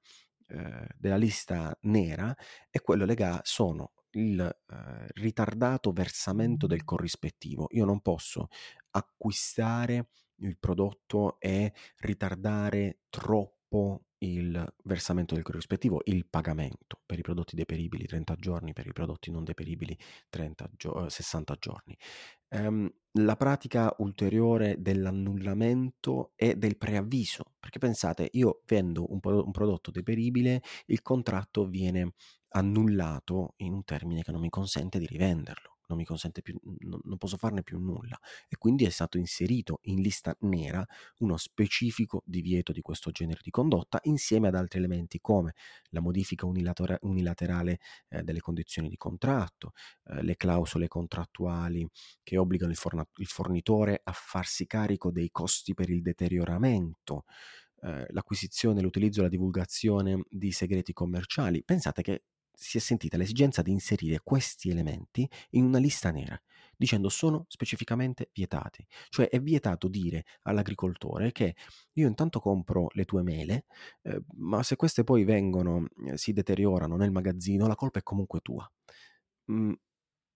eh, della lista nera è quello legato, sono il eh, ritardato versamento del corrispettivo. Io non posso acquistare il prodotto e ritardare troppo il versamento del corrispettivo, il pagamento per i prodotti deperibili 30 giorni, per i prodotti non deperibili 30 gio- 60 giorni. Um, la pratica ulteriore dell'annullamento e del preavviso, perché pensate, io vendo un, un prodotto deperibile, il contratto viene annullato in un termine che non mi consente di rivenderlo non mi consente più, non, non posso farne più nulla. E quindi è stato inserito in lista nera uno specifico divieto di questo genere di condotta insieme ad altri elementi come la modifica unilater- unilaterale eh, delle condizioni di contratto, eh, le clausole contrattuali che obbligano il, forna- il fornitore a farsi carico dei costi per il deterioramento, eh, l'acquisizione, l'utilizzo e la divulgazione di segreti commerciali. Pensate che si è sentita l'esigenza di inserire questi elementi in una lista nera, dicendo sono specificamente vietati. Cioè è vietato dire all'agricoltore che io intanto compro le tue mele, eh, ma se queste poi vengono, eh, si deteriorano nel magazzino, la colpa è comunque tua. Mm,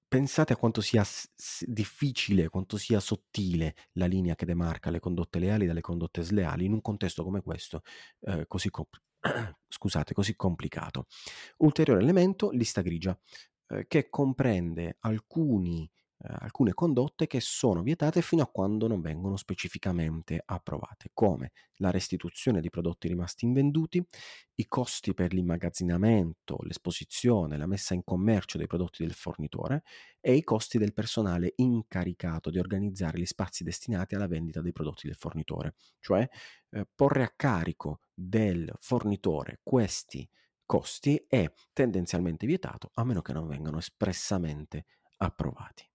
pensate a quanto sia s- difficile, quanto sia sottile la linea che demarca le condotte leali dalle condotte sleali in un contesto come questo, eh, così complicato scusate, così complicato. Ulteriore elemento, lista grigia, eh, che comprende alcuni alcune condotte che sono vietate fino a quando non vengono specificamente approvate, come la restituzione di prodotti rimasti invenduti, i costi per l'immagazzinamento, l'esposizione, la messa in commercio dei prodotti del fornitore e i costi del personale incaricato di organizzare gli spazi destinati alla vendita dei prodotti del fornitore, cioè eh, porre a carico del fornitore questi costi è tendenzialmente vietato a meno che non vengano espressamente approvati.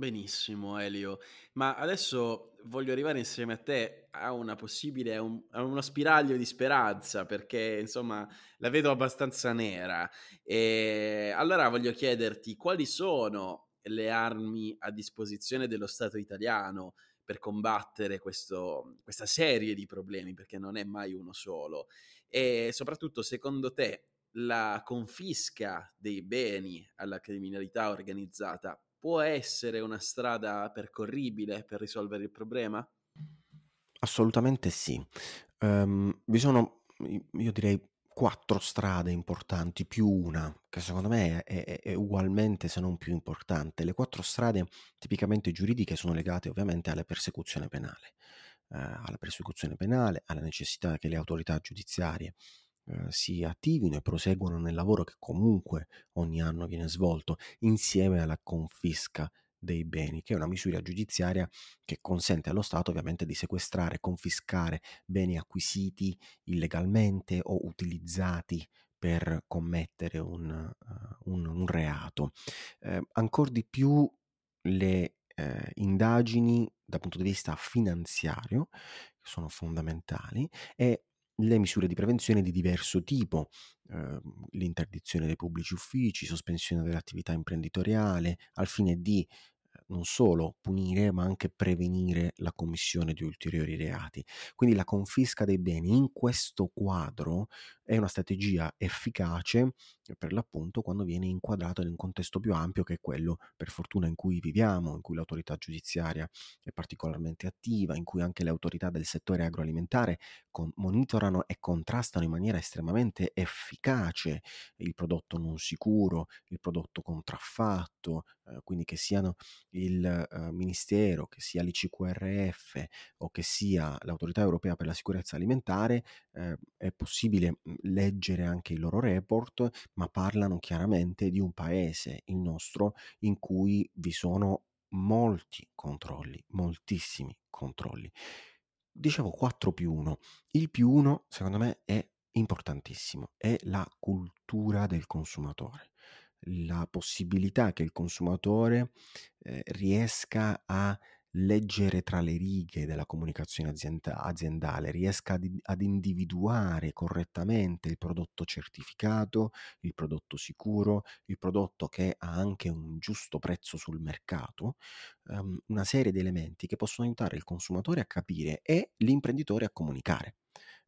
Benissimo Elio, ma adesso voglio arrivare insieme a te a una possibile, a, un, a uno spiraglio di speranza, perché insomma la vedo abbastanza nera. E allora voglio chiederti quali sono le armi a disposizione dello Stato italiano per combattere questo, questa serie di problemi, perché non è mai uno solo. E soprattutto, secondo te, la confisca dei beni alla criminalità organizzata può essere una strada percorribile per risolvere il problema? Assolutamente sì. Um, vi sono, io direi, quattro strade importanti, più una, che secondo me è, è, è, ugualmente se non più importante. Le quattro strade tipicamente giuridiche sono legate ovviamente alla persecuzione penale, eh, alla persecuzione penale, alla necessità che le autorità giudiziarie eh, si attivino e proseguono nel lavoro che comunque ogni anno viene svolto insieme alla confisca dei beni, che è una misura giudiziaria che consente allo Stato ovviamente di sequestrare, confiscare beni acquisiti illegalmente o utilizzati per commettere un, uh, un, un reato. Eh, ancora di più le eh, indagini dal punto di vista finanziario, sono fondamentali, e le misure di prevenzione di diverso tipo, eh, l'interdizione dei pubblici uffici, sospensione dell'attività imprenditoriale, al fine di non solo punire ma anche prevenire la commissione di ulteriori reati. Quindi la confisca dei beni in questo quadro è una strategia efficace per l'appunto quando viene inquadrato in un contesto più ampio che è quello per fortuna in cui viviamo, in cui l'autorità giudiziaria è particolarmente attiva, in cui anche le autorità del settore agroalimentare con- monitorano e contrastano in maniera estremamente efficace il prodotto non sicuro, il prodotto contraffatto, eh, quindi che siano il uh, Ministero, che sia l'ICQRF o che sia l'Autorità Europea per la Sicurezza Alimentare, eh, è possibile mhmm, leggere anche i loro report, ma parlano chiaramente di un paese, il nostro, in cui vi sono molti controlli, moltissimi controlli. Dicevo 4 più 1. Il più 1, secondo me, è importantissimo, è la cultura del consumatore la possibilità che il consumatore eh, riesca a leggere tra le righe della comunicazione azienda- aziendale, riesca ad, ad, individuare correttamente il prodotto certificato, il prodotto sicuro, il prodotto che ha anche un giusto prezzo sul mercato, um, una serie di elementi che possono aiutare il consumatore a capire e l'imprenditore a comunicare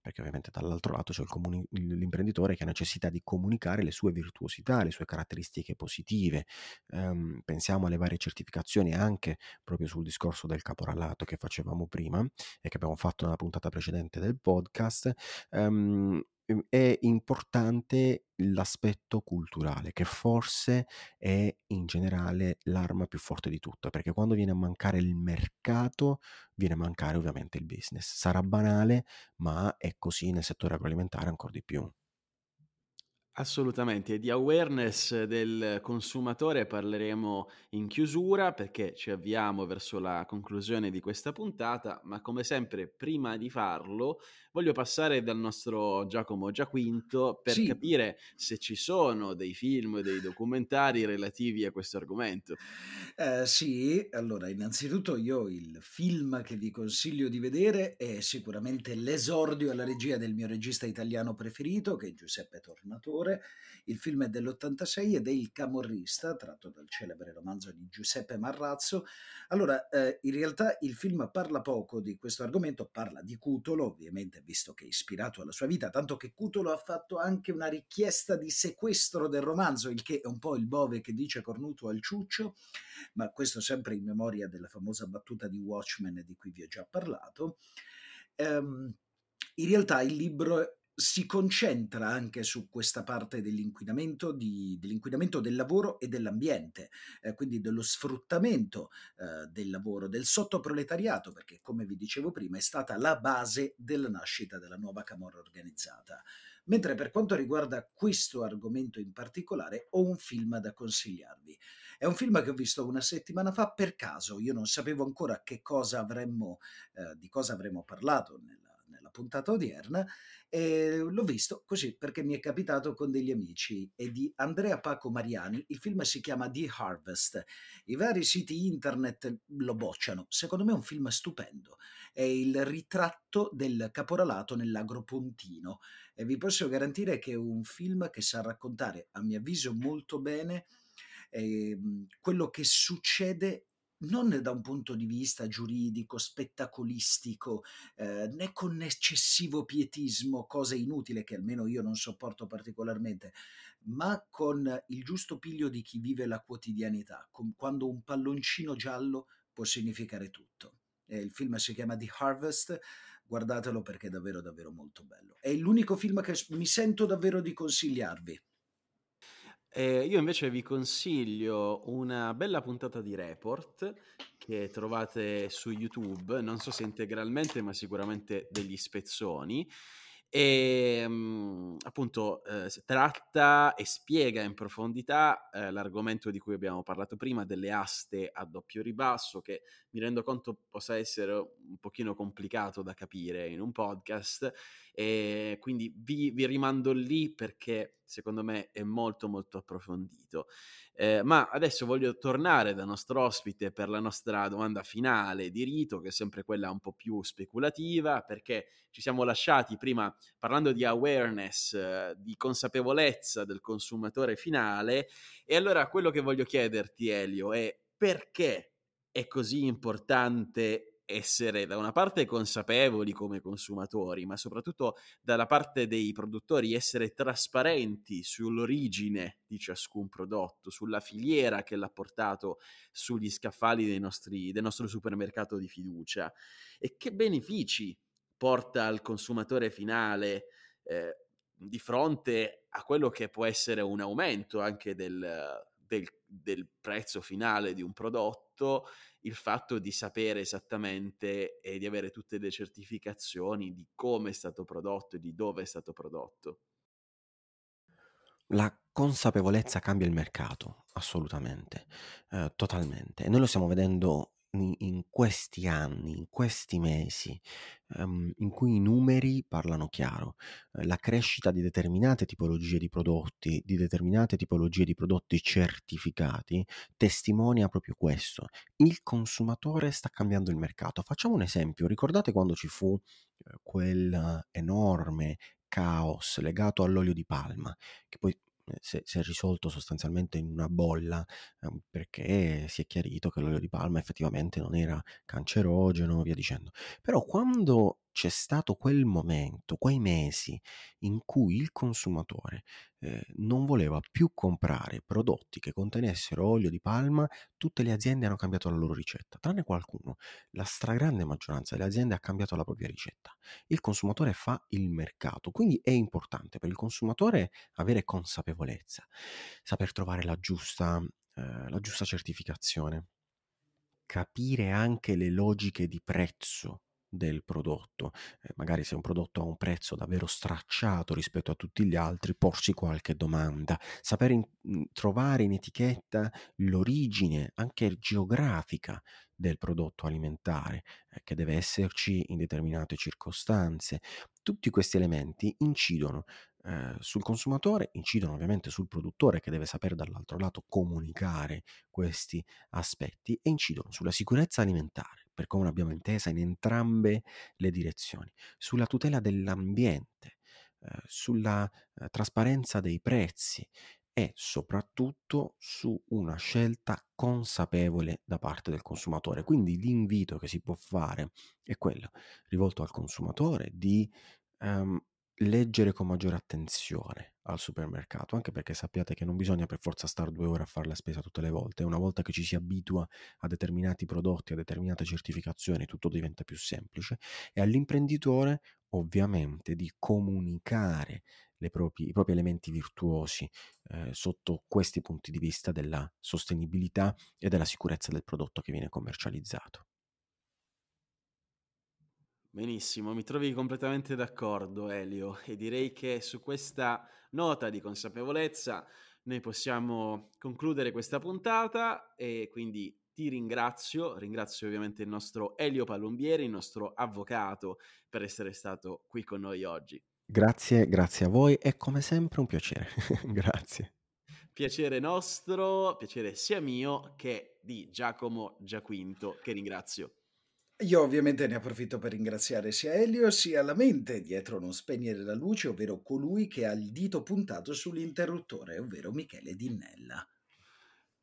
perché ovviamente dall'altro lato c'è comuni- l'imprenditore che ha necessità di comunicare le sue virtuosità, le sue caratteristiche positive. Um, pensiamo alle varie certificazioni anche proprio sul discorso del caporalato che facevamo prima e che abbiamo fatto nella puntata precedente del podcast. Um, è importante l'aspetto culturale, che forse è in generale l'arma più forte di tutto, perché quando viene a mancare il mercato, viene a mancare ovviamente il business. Sarà banale, ma è così nel settore agroalimentare ancora di più. Assolutamente, di awareness del consumatore parleremo in chiusura perché ci avviamo verso la conclusione di questa puntata, ma come sempre prima di farlo voglio passare dal nostro Giacomo Giaquinto per sì. capire se ci sono dei film, dei documentari relativi a questo argomento. Eh, sì, allora innanzitutto io il film che vi consiglio di vedere è sicuramente l'esordio alla regia del mio regista italiano preferito che è Giuseppe Tornatore. Il film è dell'86 ed è Il Camorrista, tratto dal celebre romanzo di Giuseppe Marrazzo. Allora, eh, in realtà il film parla poco di questo argomento, parla di Cutolo, ovviamente visto che è ispirato alla sua vita, tanto che Cutolo ha fatto anche una richiesta di sequestro del romanzo, il che è un po' il bove che dice cornuto al ciuccio, ma questo sempre in memoria della famosa battuta di Watchmen di cui vi ho già parlato. Um, in realtà il libro si concentra anche su questa parte dell'inquinamento, di, dell'inquinamento del lavoro e dell'ambiente, eh, quindi dello sfruttamento eh, del lavoro, del sottoproletariato, perché come vi dicevo prima è stata la base della nascita della nuova camorra organizzata. Mentre per quanto riguarda questo argomento in particolare ho un film da consigliarvi. È un film che ho visto una settimana fa per caso, io non sapevo ancora che cosa avremmo, eh, di cosa avremmo parlato nella, puntata odierna e l'ho visto così perché mi è capitato con degli amici e di Andrea Paco Mariani. Il film si chiama The Harvest. I vari siti internet lo bocciano. Secondo me è un film stupendo. È il ritratto del caporalato nell'agropontino e vi posso garantire che è un film che sa raccontare, a mio avviso, molto bene eh, quello che succede non da un punto di vista giuridico, spettacolistico, eh, né con eccessivo pietismo, cosa inutile che almeno io non sopporto particolarmente, ma con il giusto piglio di chi vive la quotidianità, quando un palloncino giallo può significare tutto. Eh, il film si chiama The Harvest, guardatelo perché è davvero davvero molto bello. È l'unico film che mi sento davvero di consigliarvi. Eh, io invece vi consiglio una bella puntata di Report che trovate su YouTube, non so se integralmente, ma sicuramente degli spezzoni. E um, appunto eh, tratta e spiega in profondità eh, l'argomento di cui abbiamo parlato prima delle aste a doppio ribasso, che mi rendo conto possa essere un pochino complicato da capire in un podcast e quindi vi, vi rimando lì perché secondo me è molto molto approfondito. Eh, ma adesso voglio tornare dal nostro ospite per la nostra domanda finale di rito, che è sempre quella un po' più speculativa, perché ci siamo lasciati prima parlando di awareness, eh, di consapevolezza del consumatore finale, e allora quello che voglio chiederti, Elio, è perché è così importante essere da una parte consapevoli come consumatori, ma soprattutto dalla parte dei produttori essere trasparenti sull'origine di ciascun prodotto, sulla filiera che l'ha portato sugli scaffali nostri, del nostro supermercato di fiducia. E che benefici porta al consumatore finale eh, di fronte a quello che può essere un aumento anche del, del, del prezzo finale di un prodotto il fatto di sapere esattamente e di avere tutte le certificazioni di come è stato prodotto e di dove è stato prodotto. La consapevolezza cambia il mercato, assolutamente, eh, totalmente. E noi lo stiamo vedendo in, questi anni, in questi mesi, um, in cui i numeri parlano chiaro. Eh, la crescita di determinate tipologie di prodotti, di determinate tipologie di prodotti certificati, testimonia proprio questo. Il consumatore sta cambiando il mercato. Facciamo un esempio. Ricordate quando ci fu eh, quel enorme caos legato all'olio di palma, che poi si è, si è risolto sostanzialmente in una bolla eh, perché si è chiarito che l'olio di palma effettivamente non era cancerogeno, via dicendo. Però quando c'è stato quel momento, quei mesi in cui il consumatore eh, non voleva più comprare prodotti che contenessero olio di palma, tutte le aziende hanno cambiato la loro ricetta, tranne qualcuno. La stragrande maggioranza delle aziende ha cambiato la propria ricetta. Il consumatore fa il mercato, quindi è importante per il consumatore avere consapevolezza, saper trovare la giusta, eh, la giusta certificazione, capire anche le logiche di prezzo del prodotto. Eh, magari se un prodotto ha un prezzo davvero stracciato rispetto a tutti gli altri, porsi qualche domanda, sapere in, mm, trovare in etichetta l'origine anche geografica del prodotto alimentare, eh, che deve esserci in determinate circostanze. Tutti questi elementi incidono eh, sul consumatore, incidono ovviamente sul produttore che deve sapere dall'altro lato comunicare questi aspetti e incidono sulla sicurezza alimentare, per come l'abbiamo intesa in entrambe le direzioni, sulla tutela dell'ambiente, eh, sulla eh, trasparenza dei prezzi e soprattutto su una scelta consapevole da parte del consumatore. Quindi l'invito che si può fare è quello rivolto al consumatore di um, leggere con maggiore attenzione al supermercato, anche perché sappiate che non bisogna per forza stare due ore a fare la spesa tutte le volte, una volta che ci si abitua a determinati prodotti, a determinate certificazioni, tutto diventa più semplice e all'imprenditore ovviamente di comunicare propri, i propri elementi virtuosi eh, sotto questi punti di vista della sostenibilità e della sicurezza del prodotto che viene commercializzato. Benissimo, mi trovi completamente d'accordo Elio e direi che su questa nota di consapevolezza noi possiamo concludere questa puntata e quindi ti ringrazio, ringrazio ovviamente il nostro Elio Palombieri, il nostro avvocato, per essere stato qui con noi oggi. Grazie, grazie a voi, è come sempre un piacere. grazie. Piacere nostro, piacere sia mio che di Giacomo Giaquinto, che ringrazio. Io ovviamente ne approfitto per ringraziare sia Elio sia la mente dietro non spegnere la luce, ovvero colui che ha il dito puntato sull'interruttore, ovvero Michele Dinnella.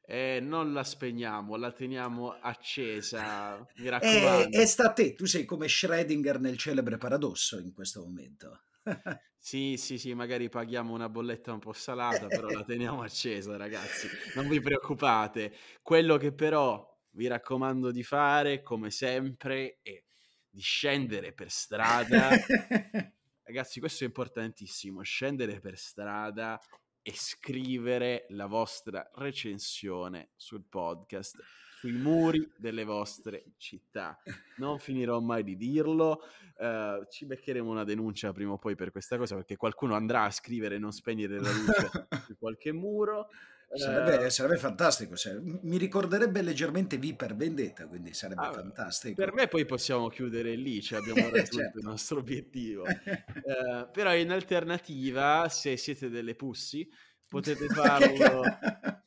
Eh, non la spegniamo, la teniamo accesa, mi E, raccomando. e sta a te, tu sei come Schrödinger nel celebre paradosso in questo momento. Sì, sì, sì, magari paghiamo una bolletta un po' salata, però la teniamo accesa, ragazzi. Non vi preoccupate. Quello che però vi raccomando di fare, come sempre, è di scendere per strada. Ragazzi, questo è importantissimo, scendere per strada e scrivere la vostra recensione sul podcast, sui muri delle vostre città. Non finirò mai di dirlo, uh, ci beccheremo una denuncia prima o poi per questa cosa perché qualcuno andrà a scrivere non spegnere la luce su qualche muro. Sarebbe, uh, sarebbe fantastico, mi ricorderebbe leggermente V per Vendetta, quindi sarebbe ah, fantastico. Per me poi possiamo chiudere lì, cioè abbiamo raggiunto certo. il nostro obiettivo. uh, però in alternativa, se siete delle pussi, potete farlo,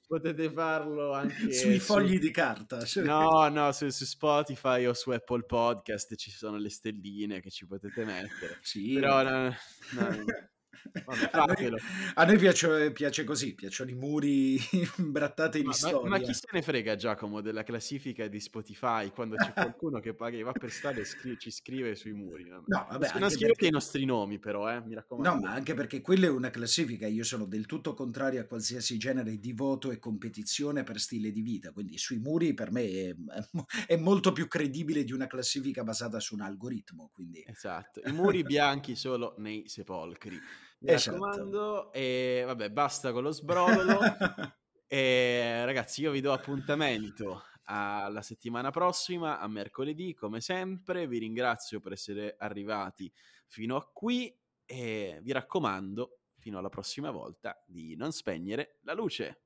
potete farlo anche sui fogli su... di carta. No, no, su, su, Spotify o su Apple Podcast ci sono le stelline che ci potete mettere. Sì. Però no, no, Vabbè, a, noi, a noi, piace, piace, così, piacciono i muri imbrattati di storia. Ma, ma, chi se ne frega Giacomo della classifica di Spotify quando c'è qualcuno che paga e va per strada e scri- ci scrive sui muri? No, vabbè, non scrivete perché... i nostri nomi però, eh, mi raccomando. No, ma anche perché quella è una classifica, io sono del tutto contrario a qualsiasi genere di voto e competizione per stile di vita, quindi sui muri per me è, è molto più credibile di una classifica basata su un algoritmo. Quindi... Esatto, i muri bianchi solo nei sepolcri. Mi esatto. raccomando, e vabbè, basta con lo sbrodolo. e ragazzi, io vi do appuntamento alla settimana prossima, a mercoledì, come sempre. Vi ringrazio per essere arrivati fino a qui e vi raccomando, fino alla prossima volta, di non spegnere la luce.